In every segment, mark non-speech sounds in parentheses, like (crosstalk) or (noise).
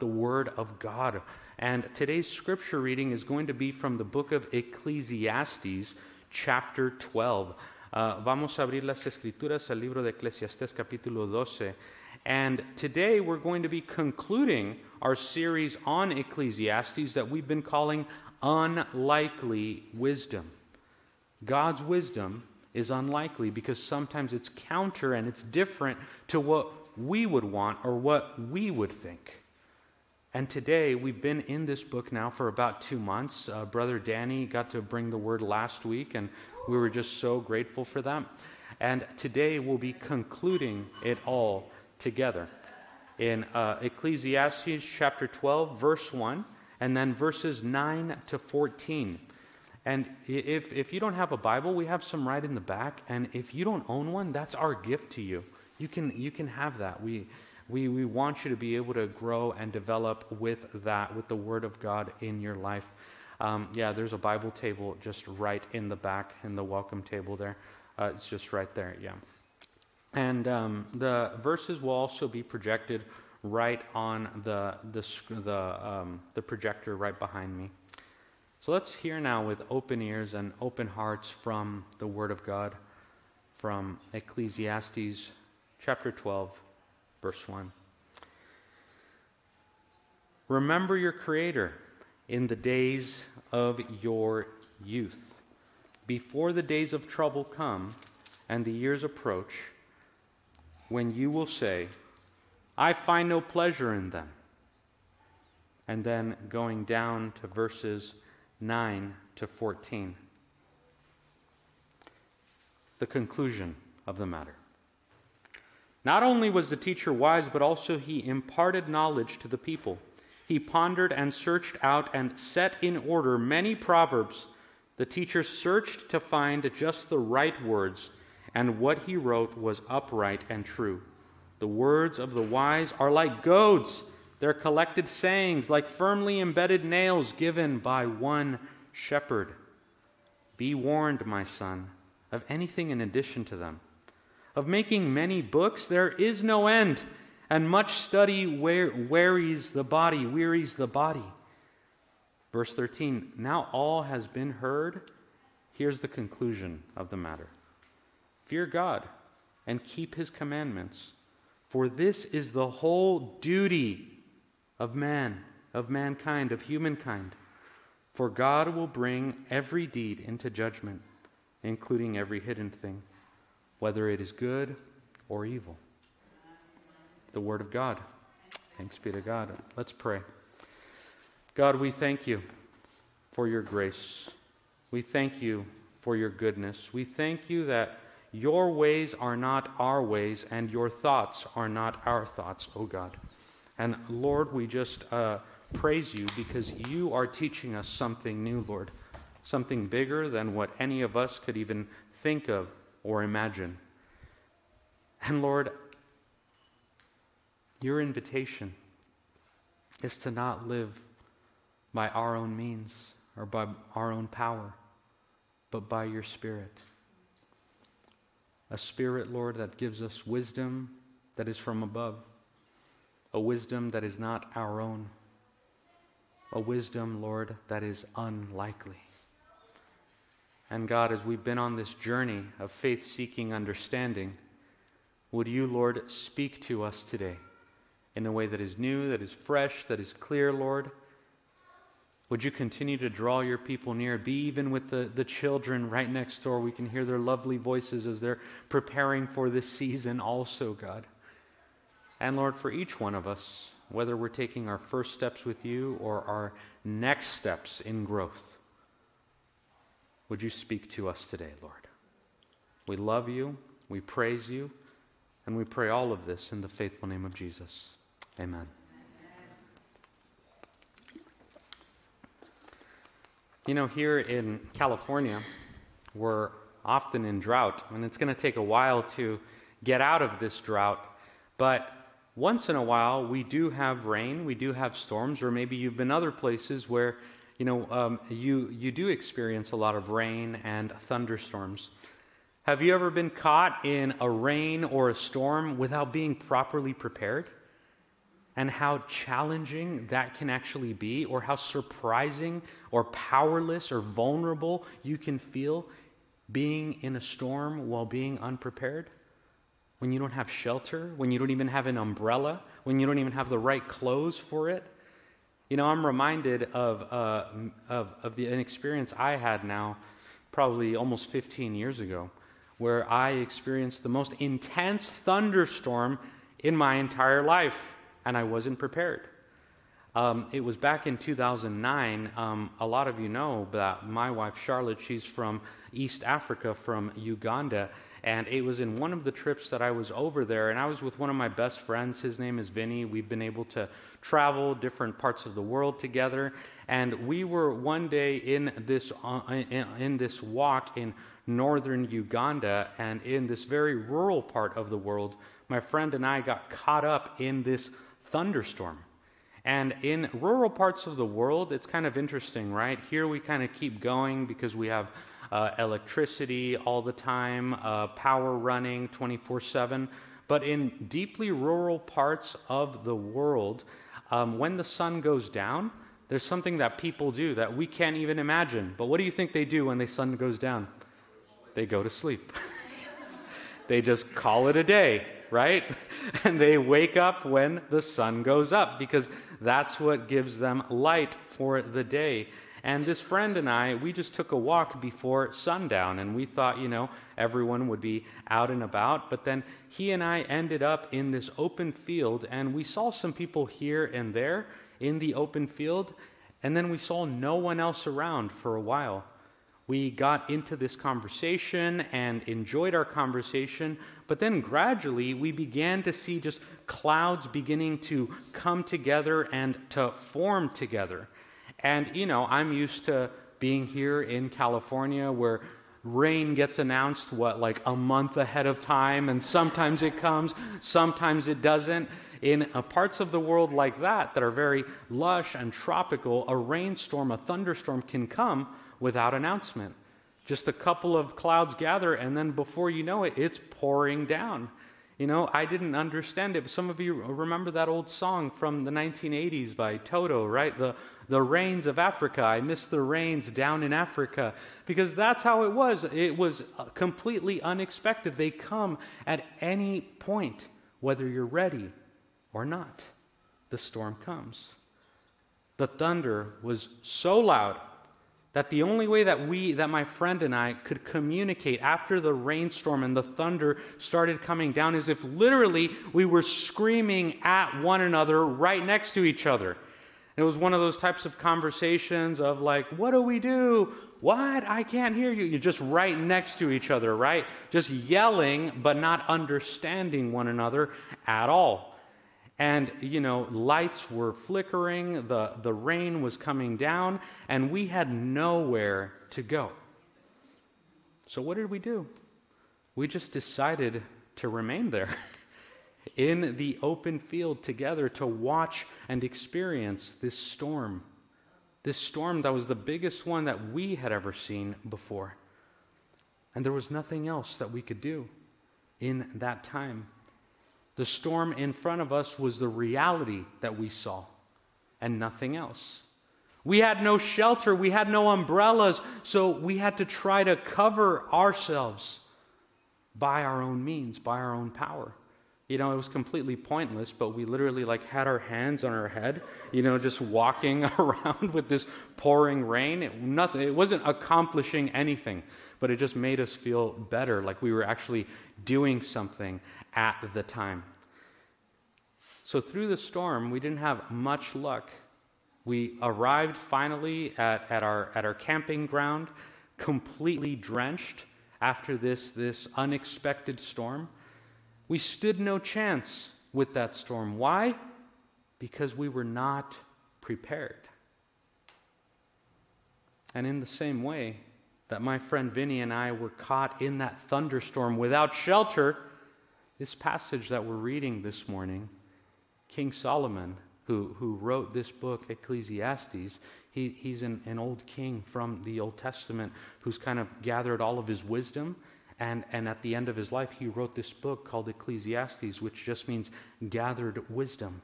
the Word of God. And today's scripture reading is going to be from the book of Ecclesiastes, chapter 12. Uh, vamos a abrir las escrituras al libro de Eclesiastés, capítulo 12. And today we're going to be concluding our series on Ecclesiastes that we've been calling Unlikely Wisdom. God's wisdom is unlikely because sometimes it's counter and it's different to what we would want or what we would think. And today, we've been in this book now for about two months. Uh, Brother Danny got to bring the word last week, and we were just so grateful for that. And today, we'll be concluding it all together in uh, Ecclesiastes chapter 12, verse 1, and then verses 9 to 14. And if, if you don't have a Bible, we have some right in the back. And if you don't own one, that's our gift to you. You can, you can have that. We, we, we want you to be able to grow and develop with that, with the Word of God in your life. Um, yeah, there's a Bible table just right in the back, in the welcome table there. Uh, it's just right there, yeah. And um, the verses will also be projected right on the, the, the, um, the projector right behind me. So let's hear now with open ears and open hearts from the Word of God, from Ecclesiastes chapter 12, verse 1. Remember your Creator in the days of your youth, before the days of trouble come and the years approach, when you will say, I find no pleasure in them. And then going down to verses 9 to 14. The conclusion of the matter. Not only was the teacher wise, but also he imparted knowledge to the people. He pondered and searched out and set in order many proverbs. The teacher searched to find just the right words, and what he wrote was upright and true. The words of the wise are like goads their collected sayings like firmly embedded nails given by one shepherd. Be warned, my son, of anything in addition to them. Of making many books, there is no end, and much study wearies the body, wearies the body. Verse 13 Now all has been heard. Here's the conclusion of the matter Fear God and keep his commandments, for this is the whole duty of man, of mankind, of humankind. For God will bring every deed into judgment, including every hidden thing, whether it is good or evil. The Word of God. Thanks be to God. Let's pray. God, we thank you for your grace. We thank you for your goodness. We thank you that your ways are not our ways and your thoughts are not our thoughts, O God. And Lord, we just uh, praise you because you are teaching us something new, Lord, something bigger than what any of us could even think of or imagine. And Lord, your invitation is to not live by our own means or by our own power, but by your Spirit. A Spirit, Lord, that gives us wisdom that is from above a wisdom that is not our own, a wisdom, Lord, that is unlikely. And God, as we've been on this journey of faith seeking understanding, would you, Lord, speak to us today in a way that is new, that is fresh, that is clear, Lord? Would you continue to draw your people near? Be even with the, the children right next door. We can hear their lovely voices as they're preparing for this season, also, God. And Lord, for each one of us, whether we're taking our first steps with you or our next steps in growth, would you speak to us today, Lord? We love you, we praise you, and we pray all of this in the faithful name of Jesus. Amen. You know, here in California, we're often in drought, and it's going to take a while to get out of this drought. But once in a while, we do have rain, we do have storms, or maybe you've been other places where you know um, you you do experience a lot of rain and thunderstorms. Have you ever been caught in a rain or a storm without being properly prepared? and how challenging that can actually be, or how surprising or powerless or vulnerable you can feel being in a storm while being unprepared? When you don't have shelter, when you don't even have an umbrella, when you don't even have the right clothes for it? You know, I'm reminded of, uh, of, of the, an experience I had now, probably almost 15 years ago, where I experienced the most intense thunderstorm in my entire life and I wasn't prepared. Um, it was back in 2009. Um, a lot of you know that my wife Charlotte, she's from East Africa, from Uganda, and it was in one of the trips that I was over there, and I was with one of my best friends. His name is Vinny. We've been able to travel different parts of the world together, and we were one day in this uh, in, in this walk in northern Uganda, and in this very rural part of the world. My friend and I got caught up in this thunderstorm. And in rural parts of the world, it's kind of interesting, right? Here we kind of keep going because we have uh, electricity all the time, uh, power running 24 7. But in deeply rural parts of the world, um, when the sun goes down, there's something that people do that we can't even imagine. But what do you think they do when the sun goes down? They go to sleep. (laughs) they just call it a day right? (laughs) And they wake up when the sun goes up because that's what gives them light for the day. And this friend and I, we just took a walk before sundown and we thought, you know, everyone would be out and about. But then he and I ended up in this open field and we saw some people here and there in the open field. And then we saw no one else around for a while. We got into this conversation and enjoyed our conversation, but then gradually we began to see just clouds beginning to come together and to form together. And, you know, I'm used to being here in California where rain gets announced, what, like a month ahead of time, and sometimes it comes, sometimes it doesn't. In uh, parts of the world like that, that are very lush and tropical, a rainstorm, a thunderstorm can come without announcement. Just a couple of clouds gather, and then before you know it, it's pouring down. You know, I didn't understand it. But Some of you remember that old song from the 1980s by Toto, right? The, the rains of Africa. I miss the rains down in Africa. Because that's how it was. It was uh, completely unexpected. They come at any point, whether you're ready or not. The storm comes. The thunder was so loud that the only way that we, that my friend and I could communicate after the rainstorm and the thunder started coming down is if literally we were screaming at one another right next to each other. It was one of those types of conversations of like, what do we do? What? I can't hear you. You're just right next to each other, right? Just yelling, but not understanding one another at all. And, you know, lights were flickering, the, the rain was coming down, and we had nowhere to go. So, what did we do? We just decided to remain there (laughs) in the open field together to watch and experience this storm. This storm that was the biggest one that we had ever seen before. And there was nothing else that we could do in that time. The storm in front of us was the reality that we saw and nothing else. We had no shelter, we had no umbrellas, so we had to try to cover ourselves by our own means, by our own power. You know, it was completely pointless, but we literally like had our hands on our head, you know, just walking (laughs) around with this pouring rain. It, nothing, it wasn't accomplishing anything, but it just made us feel better, like we were actually doing something at the time. So, through the storm, we didn't have much luck. We arrived finally at, at, our, at our camping ground, completely drenched after this, this unexpected storm. We stood no chance with that storm. Why? Because we were not prepared. And in the same way that my friend Vinny and I were caught in that thunderstorm without shelter, this passage that we're reading this morning, King Solomon, who, who wrote this book, Ecclesiastes, he, he's an, an old king from the Old Testament who's kind of gathered all of his wisdom. And, and at the end of his life, he wrote this book called Ecclesiastes, which just means gathered wisdom.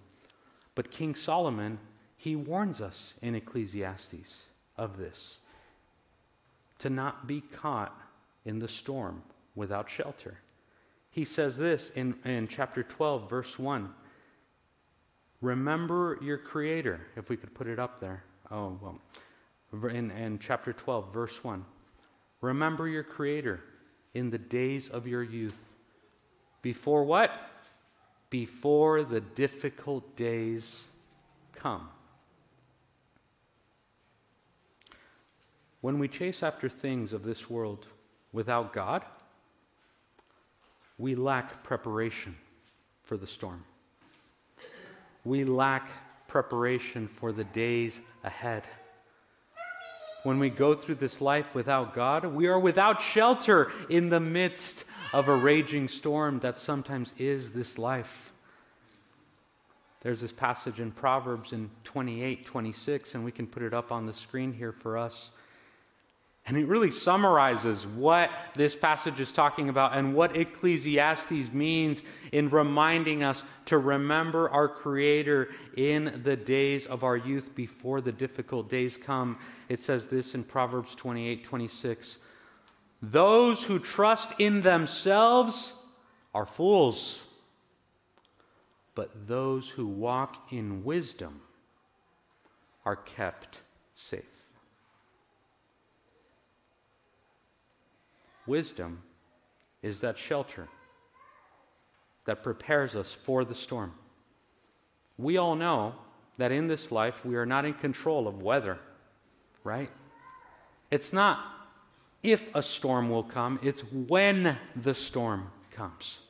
But King Solomon, he warns us in Ecclesiastes of this to not be caught in the storm without shelter. He says this in, in chapter 12, verse 1. Remember your Creator, if we could put it up there. Oh, well. In, in chapter 12, verse 1. Remember your Creator in the days of your youth. Before what? Before the difficult days come. When we chase after things of this world without God, we lack preparation for the storm. We lack preparation for the days ahead. When we go through this life without God, we are without shelter in the midst of a raging storm that sometimes is this life. There's this passage in Proverbs in 28, 26, and we can put it up on the screen here for us. And it really summarizes what this passage is talking about and what Ecclesiastes means in reminding us to remember our Creator in the days of our youth before the difficult days come. It says this in Proverbs 28 26. Those who trust in themselves are fools, but those who walk in wisdom are kept safe. Wisdom is that shelter that prepares us for the storm. We all know that in this life we are not in control of weather, right? It's not if a storm will come, it's when the storm comes.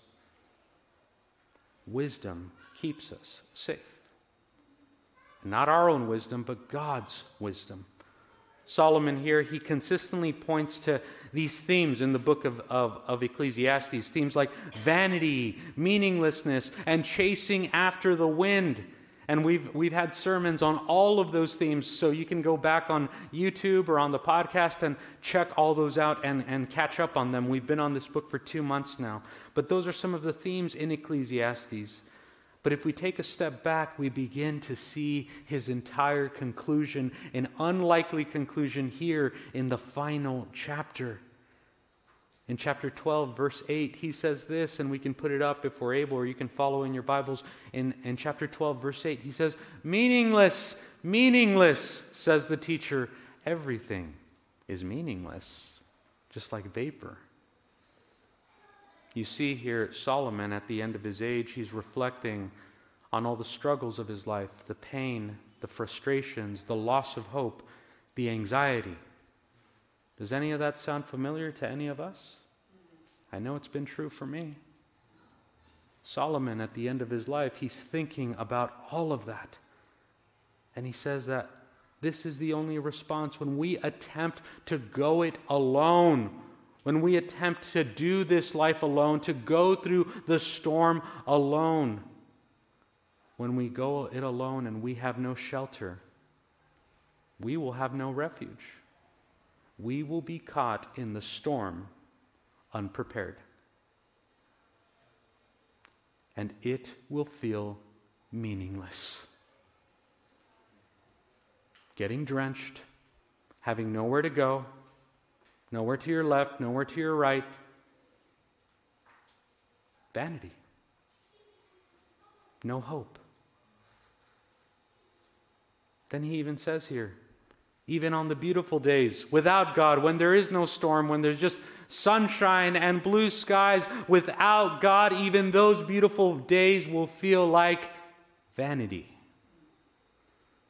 Wisdom keeps us safe. Not our own wisdom, but God's wisdom. Solomon here, he consistently points to these themes in the book of, of, of, Ecclesiastes themes like vanity, meaninglessness, and chasing after the wind. And we've, we've had sermons on all of those themes, so you can go back on YouTube or on the podcast and check all those out and, and catch up on them. We've been on this book for two months now. But those are some of the themes in Ecclesiastes. But if we take a step back, we begin to see his entire conclusion, an unlikely conclusion here in the final chapter. In chapter 12, verse 8, he says this, and we can put it up if we're able, or you can follow in your Bibles. In, in chapter 12, verse 8, he says, Meaningless, meaningless, says the teacher. Everything is meaningless, just like vapor. You see here Solomon at the end of his age, he's reflecting on all the struggles of his life, the pain, the frustrations, the loss of hope, the anxiety. Does any of that sound familiar to any of us? I know it's been true for me. Solomon, at the end of his life, he's thinking about all of that. And he says that this is the only response when we attempt to go it alone when we attempt to do this life alone, to go through the storm alone, when we go it alone and we have no shelter, we will have no refuge. We will be caught in the storm unprepared. And it will feel meaningless. Getting drenched, having nowhere to go, Nowhere to your left, nowhere to your right. Vanity. No hope. Then he even says here, even on the beautiful days, without God, when there is no storm, when there's just sunshine and blue skies, without God, even those beautiful days will feel like vanity.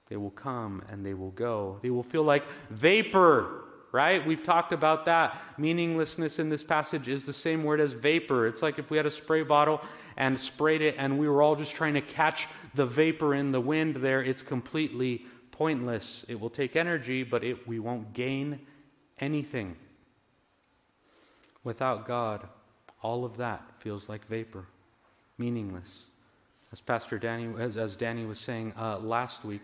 They will come and they will go. They will feel like vapor right? We've talked about that. Meaninglessness in this passage is the same word as vapor. It's like if we had a spray bottle and sprayed it and we were all just trying to catch the vapor in the wind there, it's completely pointless. It will take energy, but it, we won't gain anything. Without God, all of that feels like vapor, meaningless. As Pastor Danny, as, as Danny was saying uh, last week,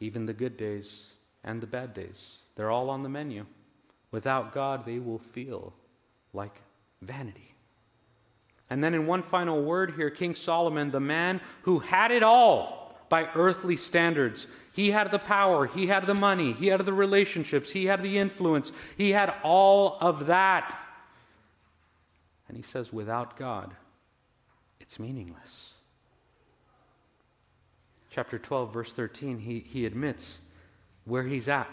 even the good days and the bad days they're all on the menu. Without God, they will feel like vanity. And then, in one final word here, King Solomon, the man who had it all, by earthly standards. He had the power, he had the money, he had the relationships, he had the influence, he had all of that. And he says, without God, it's meaningless. Chapter 12, verse 13, he, he admits where he's at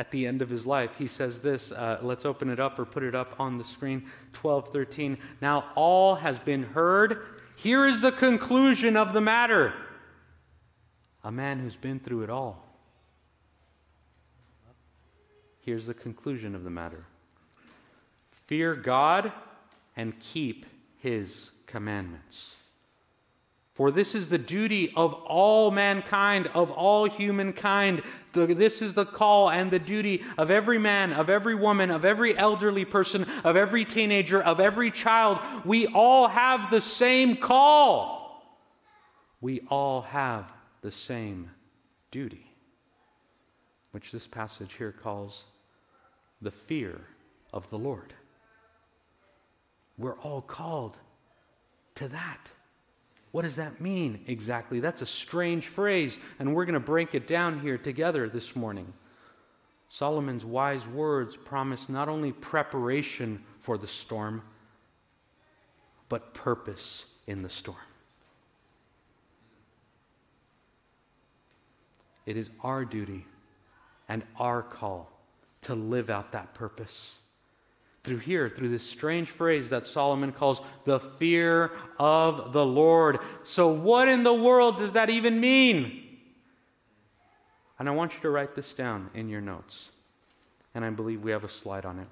at the end of his life. He says this, uh, let's open it up or put it up on the screen. 12, 13. Now all has been heard. Here is the conclusion of the matter a man who's been through it all. Here's the conclusion of the matter fear God and keep his commandments. For this is the duty of all mankind, of all humankind. This is the call and the duty of every man, of every woman, of every elderly person, of every teenager, of every child. We all have the same call. We all have the same duty, which this passage here calls the fear of the Lord. We're all called to that. What does that mean exactly? That's a strange phrase, and we're going to break it down here together this morning. Solomon's wise words promise not only preparation for the storm, but purpose in the storm. It is our duty and our call to live out that purpose. Through here, through this strange phrase that Solomon calls the fear of the Lord. So, what in the world does that even mean? And I want you to write this down in your notes. And I believe we have a slide on it.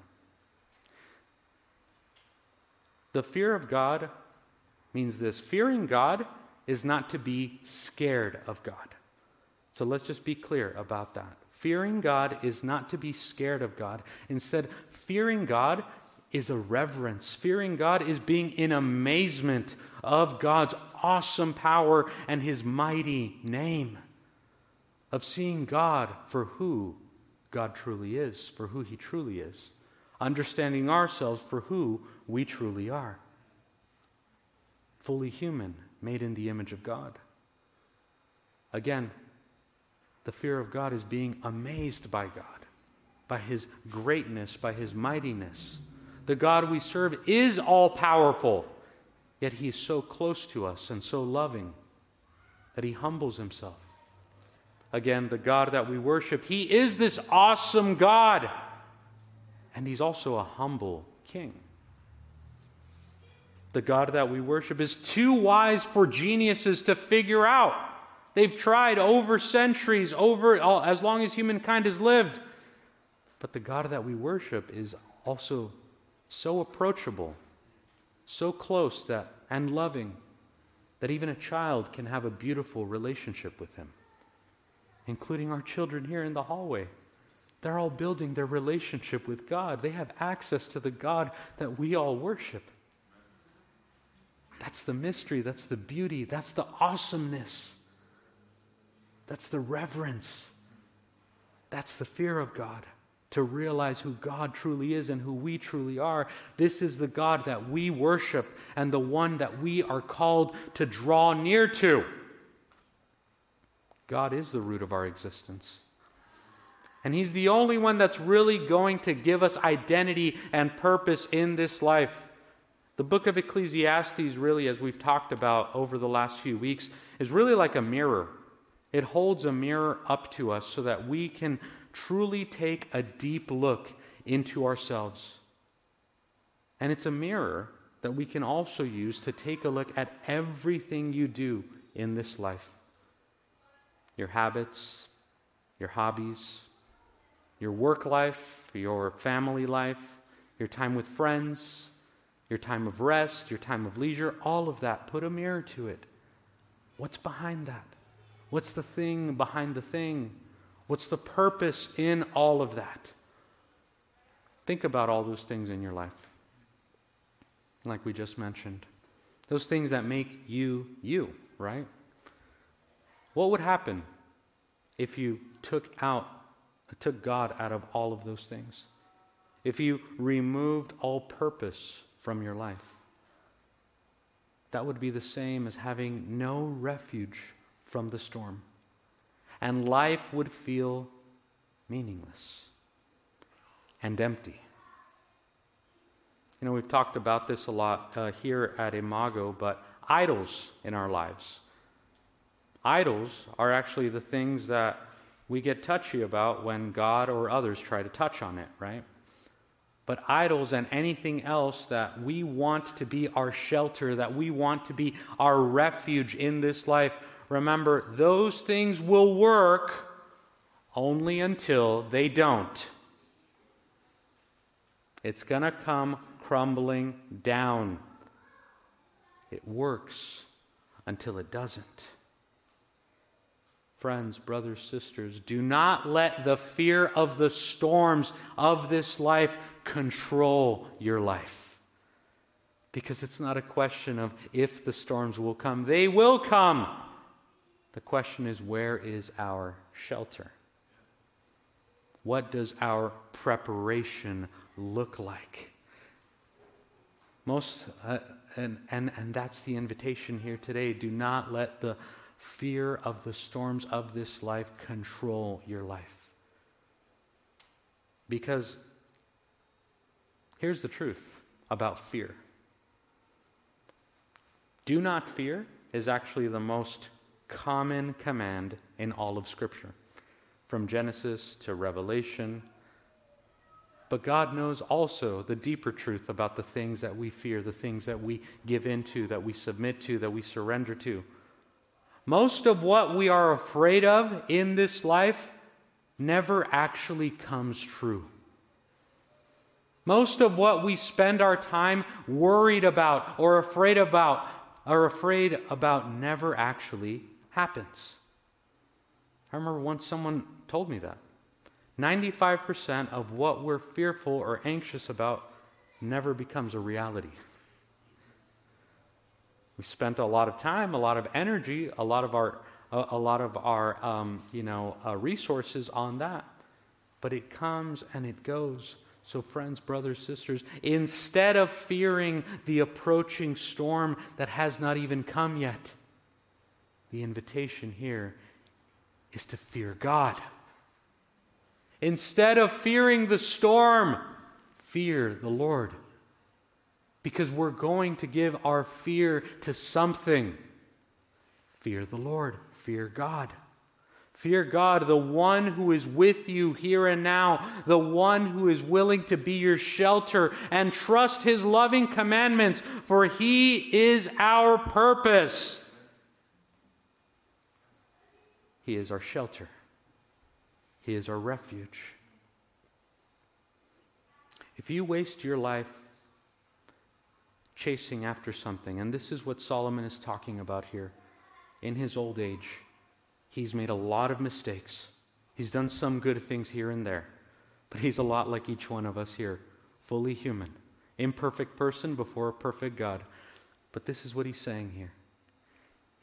The fear of God means this fearing God is not to be scared of God. So let's just be clear about that. Fearing God is not to be scared of God. Instead, fearing God is a reverence. Fearing God is being in amazement of God's awesome power and his mighty name. Of seeing God for who God truly is, for who he truly is. Understanding ourselves for who we truly are. Fully human, made in the image of God. Again, the fear of God is being amazed by God, by His greatness, by His mightiness. The God we serve is all powerful, yet He is so close to us and so loving that He humbles Himself. Again, the God that we worship, He is this awesome God, and He's also a humble King. The God that we worship is too wise for geniuses to figure out. They've tried over centuries, over as long as humankind has lived. But the God that we worship is also so approachable, so close that and loving that even a child can have a beautiful relationship with him. Including our children here in the hallway. They're all building their relationship with God. They have access to the God that we all worship. That's the mystery, that's the beauty, that's the awesomeness. That's the reverence. That's the fear of God. To realize who God truly is and who we truly are. This is the God that we worship and the one that we are called to draw near to. God is the root of our existence. And He's the only one that's really going to give us identity and purpose in this life. The book of Ecclesiastes, really, as we've talked about over the last few weeks, is really like a mirror. It holds a mirror up to us so that we can truly take a deep look into ourselves. And it's a mirror that we can also use to take a look at everything you do in this life your habits, your hobbies, your work life, your family life, your time with friends, your time of rest, your time of leisure, all of that. Put a mirror to it. What's behind that? What's the thing behind the thing? What's the purpose in all of that? Think about all those things in your life, like we just mentioned. Those things that make you you, right? What would happen if you took out took God out of all of those things? If you removed all purpose from your life? That would be the same as having no refuge from the storm. and life would feel meaningless and empty. You know, we've talked about this a lot uh, here at Imago, but idols in our lives. Idols are actually the things that we get touchy about when God or others try to touch on it, right? But idols and anything else that we want to be our shelter, that we want to be our refuge in this life, remember, those things will work only until they don't. It's going to come crumbling down. It works until it doesn't. Friends, brothers, sisters, do not let the fear of the storms of this life control your life. Because it's not a question of if the storms will come, they will come. The question is, where is our shelter? What does our preparation look like? Most, uh, and, and, and that's the invitation here today. Do not let the fear of the storms of this life control your life. Because here's the truth about fear do not fear is actually the most common command in all of Scripture, from Genesis to Revelation but God knows also the deeper truth about the things that we fear, the things that we give into, that we submit to, that we surrender to. Most of what we are afraid of in this life never actually comes true. Most of what we spend our time worried about or afraid about or afraid about never actually happens. I remember once someone told me that. 95% of what we're fearful or anxious about never becomes a reality. We spent a lot of time, a lot of energy, a lot of our, a, a lot of our, um, you know, uh, resources on that. But it comes and it goes. So, friends, brothers, sisters, instead of fearing the approaching storm that has not even come yet, the invitation here is to fear God. Instead of fearing the storm, fear the Lord. Because we're going to give our fear to something. Fear the Lord, fear God. Fear God, the one who is with you here and now, the one who is willing to be your shelter, and trust his loving commandments, for he is our purpose. He is our shelter. He is our refuge. If you waste your life chasing after something, and this is what Solomon is talking about here, in his old age, he's made a lot of mistakes. He's done some good things here and there, but he's a lot like each one of us here, fully human, imperfect person before a perfect God. But this is what he's saying here.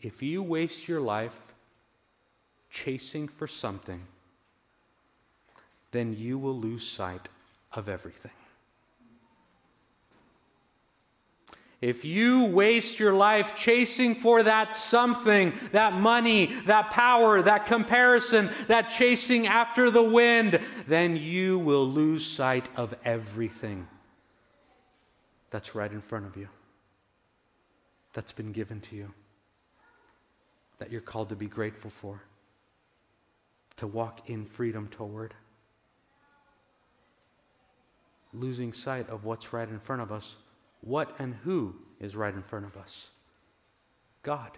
If you waste your life chasing for something, then you will lose sight of everything. If you waste your life chasing for that something, that money, that power, that comparison, that chasing after the wind, then you will lose sight of everything that's right in front of you, that's been given to you, that you're called to be grateful for, to walk in freedom toward losing sight of what's right in front of us. What and who is right in front of us? God.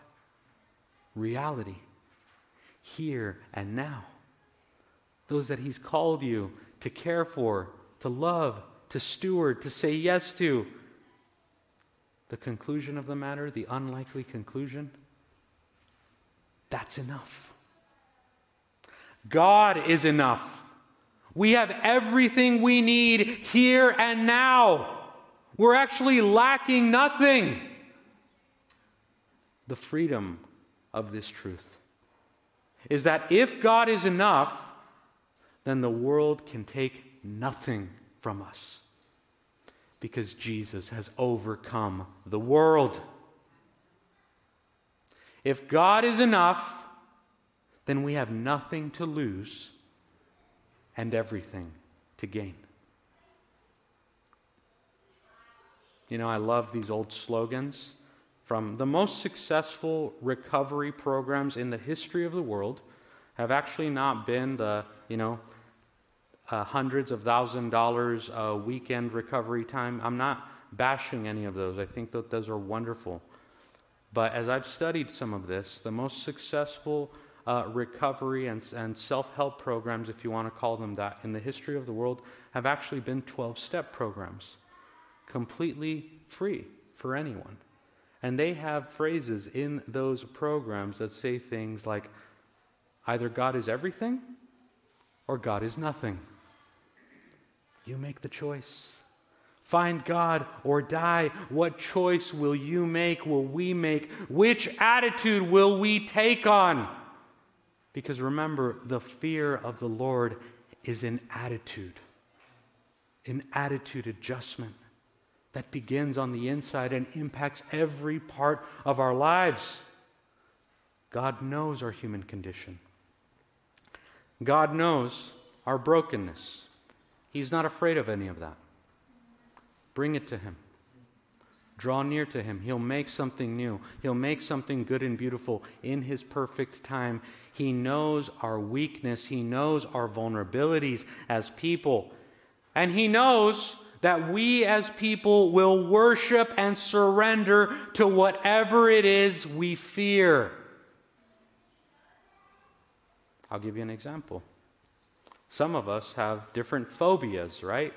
Reality. Here and now. Those that He's called you to care for, to love, to steward, to say yes to. The conclusion of the matter, the unlikely conclusion, that's enough. God is enough. We have everything we need here and now. We're actually lacking nothing. The freedom of this truth is that if God is enough, then the world can take nothing from us because Jesus has overcome the world. If God is enough, then we have nothing to lose and everything to gain. You know, I love these old slogans from the most successful recovery programs in the history of the world have actually not been the, you know, uh, hundreds of thousand dollars a weekend recovery time. I'm not bashing any of those. I think that those are wonderful. But as I've studied some of this, the most successful uh, recovery and, and self help programs, if you want to call them that, in the history of the world have actually been 12 step programs, completely free for anyone. And they have phrases in those programs that say things like either God is everything or God is nothing. You make the choice. Find God or die. What choice will you make? Will we make? Which attitude will we take on? Because remember, the fear of the Lord is an attitude, an attitude adjustment that begins on the inside and impacts every part of our lives. God knows our human condition. God knows our brokenness. He's not afraid of any of that. Bring it to Him. Draw near to Him. He'll make something new. He'll make something good and beautiful in His perfect time. He knows our weakness. He knows our vulnerabilities as people. And He knows that we as people will worship and surrender to whatever it is we fear. I'll give you an example. Some of us have different phobias, right?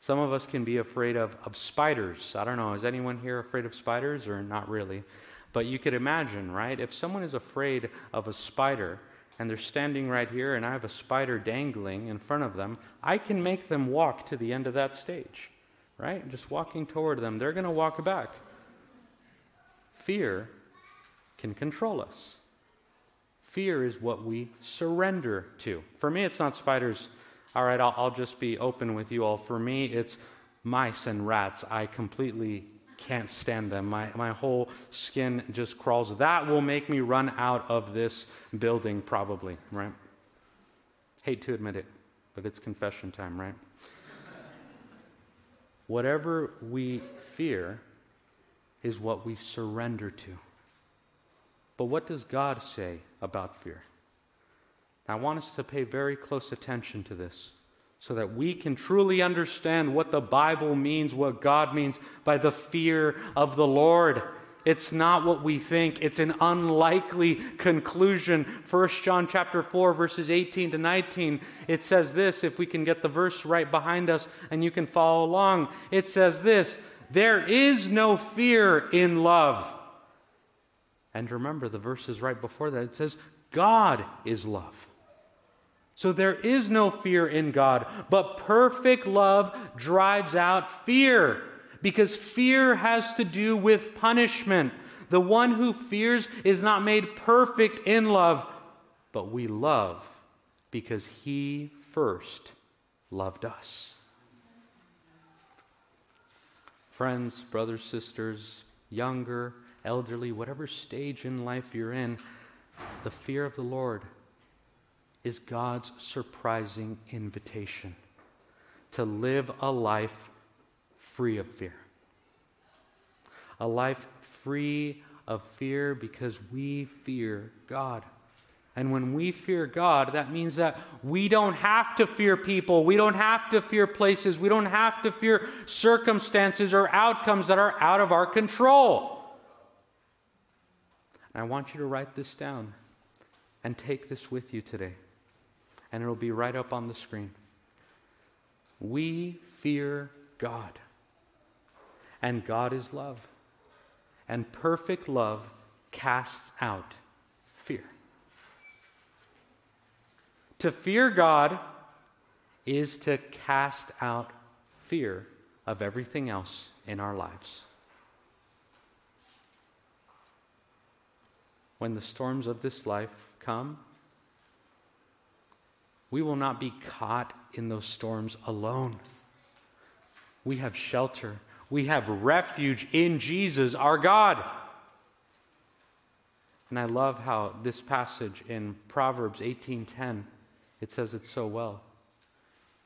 Some of us can be afraid of, of spiders. I don't know, is anyone here afraid of spiders or not really? But you could imagine, right? If someone is afraid of a spider and they're standing right here and I have a spider dangling in front of them, I can make them walk to the end of that stage, right? Just walking toward them. They're going to walk back. Fear can control us. Fear is what we surrender to. For me, it's not spiders all right, I'll, I'll just be open with you all. For me, it's mice and rats. I completely can't stand them. My, my whole skin just crawls. That will make me run out of this building, probably, right? Hate to admit it, but it's confession time, right? Whatever we fear is what we surrender to. But what does God say about fear? I want us to pay very close attention to this so that we can truly understand what the Bible means, what God means by the fear of the Lord. It's not what we think. It's an unlikely conclusion. 1 John chapter 4 verses 18 to 19. It says this if we can get the verse right behind us and you can follow along. It says this, there is no fear in love. And remember the verses right before that. It says God is love. So there is no fear in God, but perfect love drives out fear because fear has to do with punishment. The one who fears is not made perfect in love, but we love because he first loved us. Friends, brothers, sisters, younger, elderly, whatever stage in life you're in, the fear of the Lord is God's surprising invitation to live a life free of fear. A life free of fear because we fear God. And when we fear God, that means that we don't have to fear people. We don't have to fear places. We don't have to fear circumstances or outcomes that are out of our control. And I want you to write this down and take this with you today and it'll be right up on the screen. We fear God, and God is love, and perfect love casts out fear. To fear God is to cast out fear of everything else in our lives. When the storms of this life come, we will not be caught in those storms alone. We have shelter, we have refuge in Jesus, our God. And I love how this passage in Proverbs 18:10 it says it so well.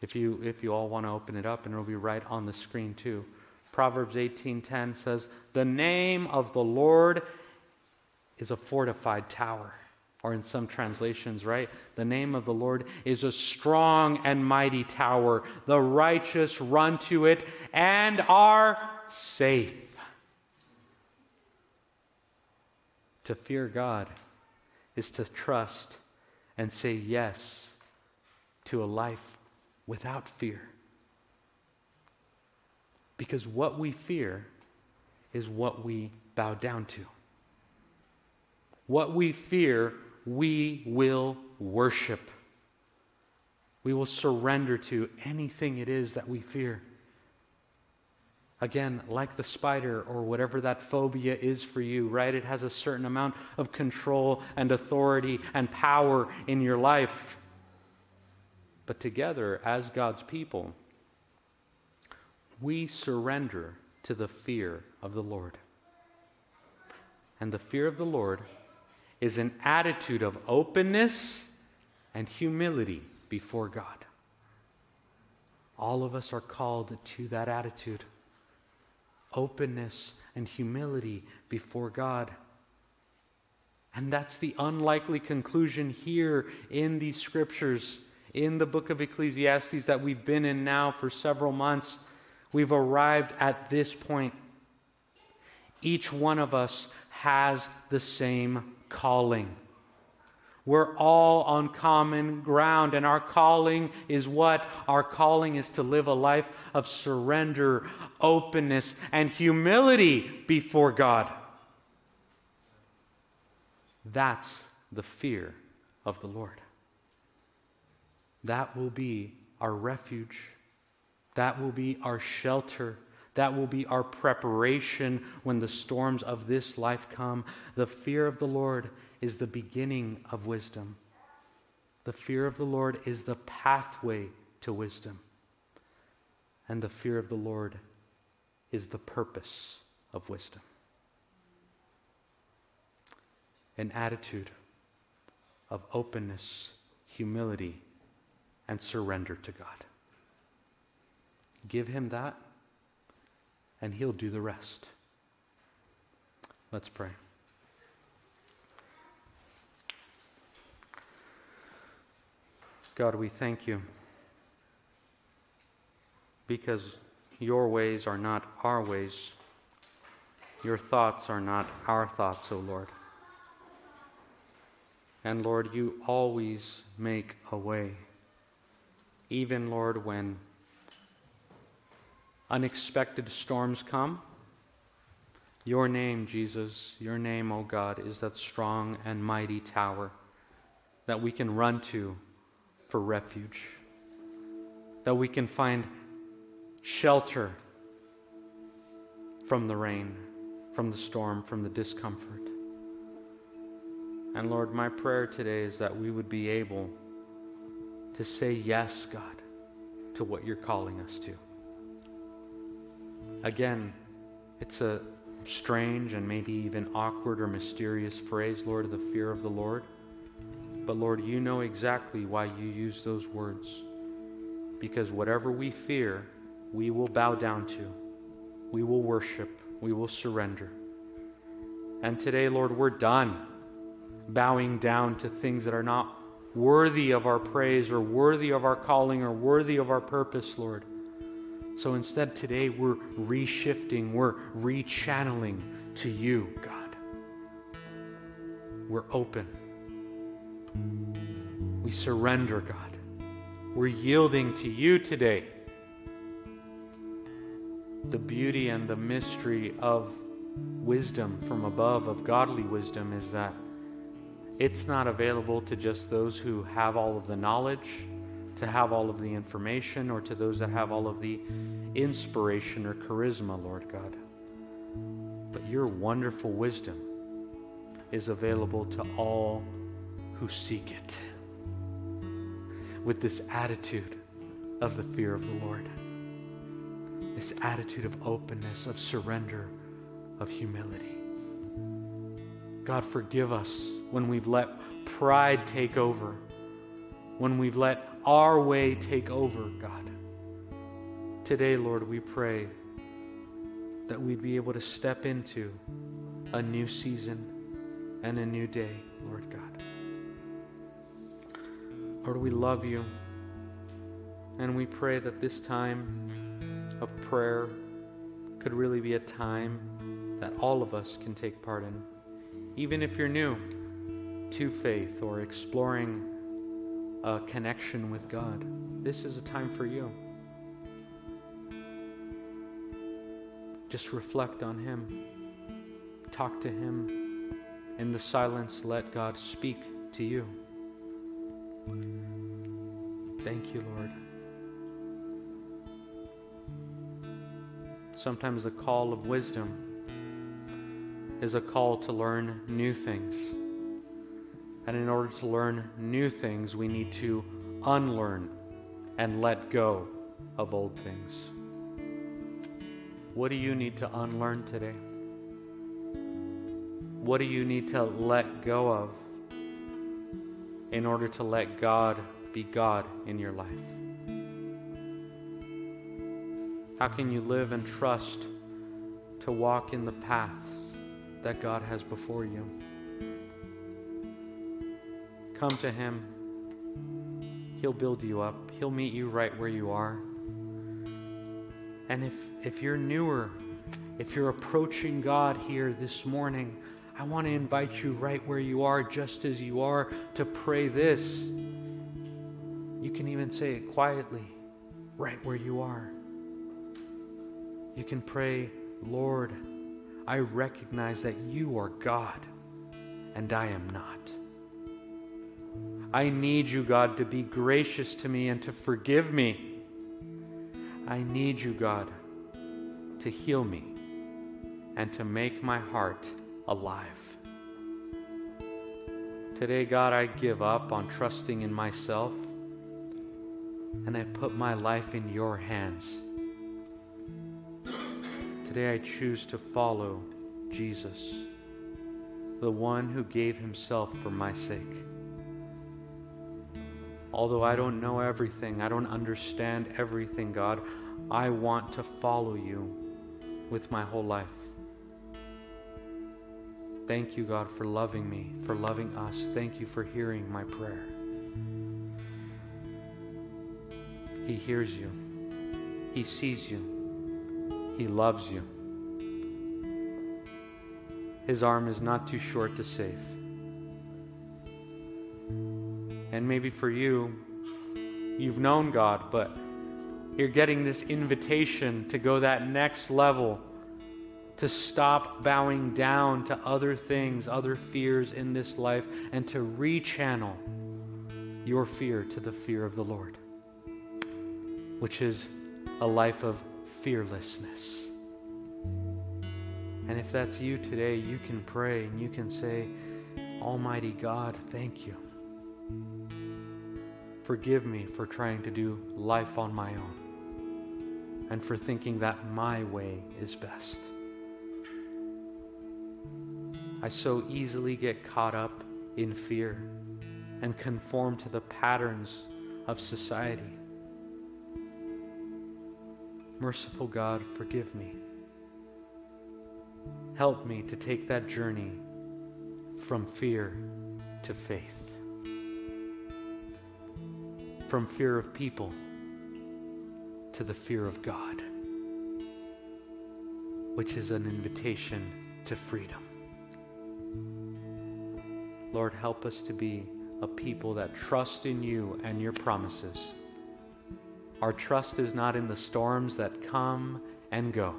If you if you all want to open it up and it'll be right on the screen too. Proverbs 18:10 says, "The name of the Lord is a fortified tower." Or in some translations, right? The name of the Lord is a strong and mighty tower. The righteous run to it and are safe. To fear God is to trust and say yes to a life without fear. Because what we fear is what we bow down to. What we fear, we will worship. We will surrender to anything it is that we fear. Again, like the spider or whatever that phobia is for you, right? It has a certain amount of control and authority and power in your life. But together, as God's people, we surrender to the fear of the Lord. And the fear of the Lord is an attitude of openness and humility before God. All of us are called to that attitude openness and humility before God. And that's the unlikely conclusion here in these scriptures, in the book of Ecclesiastes that we've been in now for several months. We've arrived at this point. Each one of us has the same calling. We're all on common ground, and our calling is what? Our calling is to live a life of surrender, openness, and humility before God. That's the fear of the Lord. That will be our refuge. That will be our shelter. That will be our preparation when the storms of this life come. The fear of the Lord is the beginning of wisdom. The fear of the Lord is the pathway to wisdom. And the fear of the Lord is the purpose of wisdom. An attitude of openness, humility, and surrender to God. Give him that, and he'll do the rest. Let's pray. God, we thank you because your ways are not our ways. Your thoughts are not our thoughts, O Lord. And Lord, you always make a way. Even, Lord, when unexpected storms come, your name, Jesus, your name, O God, is that strong and mighty tower that we can run to for refuge, that we can find shelter from the rain, from the storm, from the discomfort. And Lord, my prayer today is that we would be able to say yes, God, to what you're calling us to. Again, it's a strange and maybe even awkward or mysterious phrase, Lord, of the fear of the Lord. But Lord, you know exactly why you use those words. Because whatever we fear, we will bow down to, we will worship, we will surrender. And today, Lord, we're done bowing down to things that are not worthy of our praise or worthy of our calling or worthy of our purpose, Lord. So instead, today we're reshifting, we're rechanneling to you, God. We're open. We surrender, God. We're yielding to you today. The beauty and the mystery of wisdom from above, of godly wisdom, is that it's not available to just those who have all of the knowledge, to have all of the information, or to those that have all of the inspiration or charisma, Lord God. But your wonderful wisdom is available to all who seek it with this attitude of the fear of the Lord, this attitude of openness, of surrender, of humility. God, forgive us when we've let pride take over, when we've let our way take over, God. Today, Lord, we pray that we'd be able to step into a new season and a new day, Lord God. Lord, we love you. And we pray that this time of prayer could really be a time that all of us can take part in. Even if you're new to faith or exploring a connection with God, this is a time for you. Just reflect on Him, talk to Him. In the silence, let God speak to you. Thank you, Lord. Sometimes the call of wisdom is a call to learn new things. And in order to learn new things, we need to unlearn and let go of old things. What do you need to unlearn today? What do you need to let go of in order to let God be God in your life? How can you live and trust to walk in the path that God has before you? Come to Him. He'll build you up, He'll meet you right where you are. And if, if you're newer, if you're approaching God here this morning, I want to invite you right where you are, just as you are, to pray this. You can even say it quietly, right where you are. You can pray, Lord, I recognize that you are God and I am not. I need you, God, to be gracious to me and to forgive me. I need you, God, to heal me and to make my heart alive. Today, God, I give up on trusting in myself and I put my life in your hands. Today I choose to follow Jesus, the one who gave himself for my sake. Although I don't know everything, I don't understand everything, God, I want to follow you with my whole life. Thank you, God, for loving me, for loving us. Thank you for hearing my prayer. He hears you, He sees you. He loves you. His arm is not too short to save. And maybe for you, you've known God, but you're getting this invitation to go that next level, to stop bowing down to other things, other fears in this life, and to rechannel your fear to the fear of the Lord, which is a life of fearlessness. And if that's you today, you can pray and you can say, Almighty God, thank you. Forgive me for trying to do life on my own and for thinking that my way is best. I so easily get caught up in fear and conform to the patterns of society. Merciful God, forgive me. Help me to take that journey from fear to faith, from fear of people to the fear of God, which is an invitation to freedom. Lord, help us to be a people that trust in you and your promises our trust is not in the storms that come and go.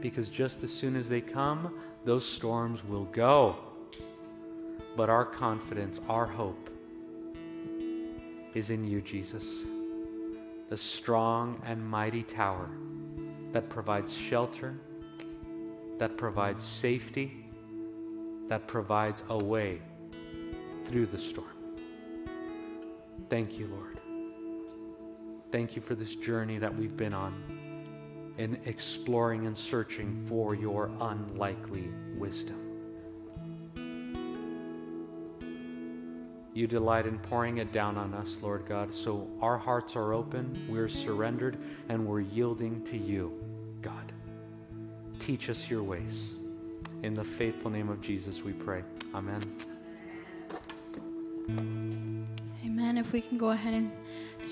Because just as soon as they come, those storms will go. But our confidence, our hope, is in you, Jesus, the strong and mighty tower that provides shelter, that provides safety, that provides a way through the storm. Thank you, Lord. Thank you for this journey that we've been on in exploring and searching for your unlikely wisdom. You delight in pouring it down on us, Lord God. So our hearts are open, we're surrendered, and we're yielding to you, God. Teach us your ways. In the faithful name of Jesus, we pray. Amen. Amen. If we can go ahead and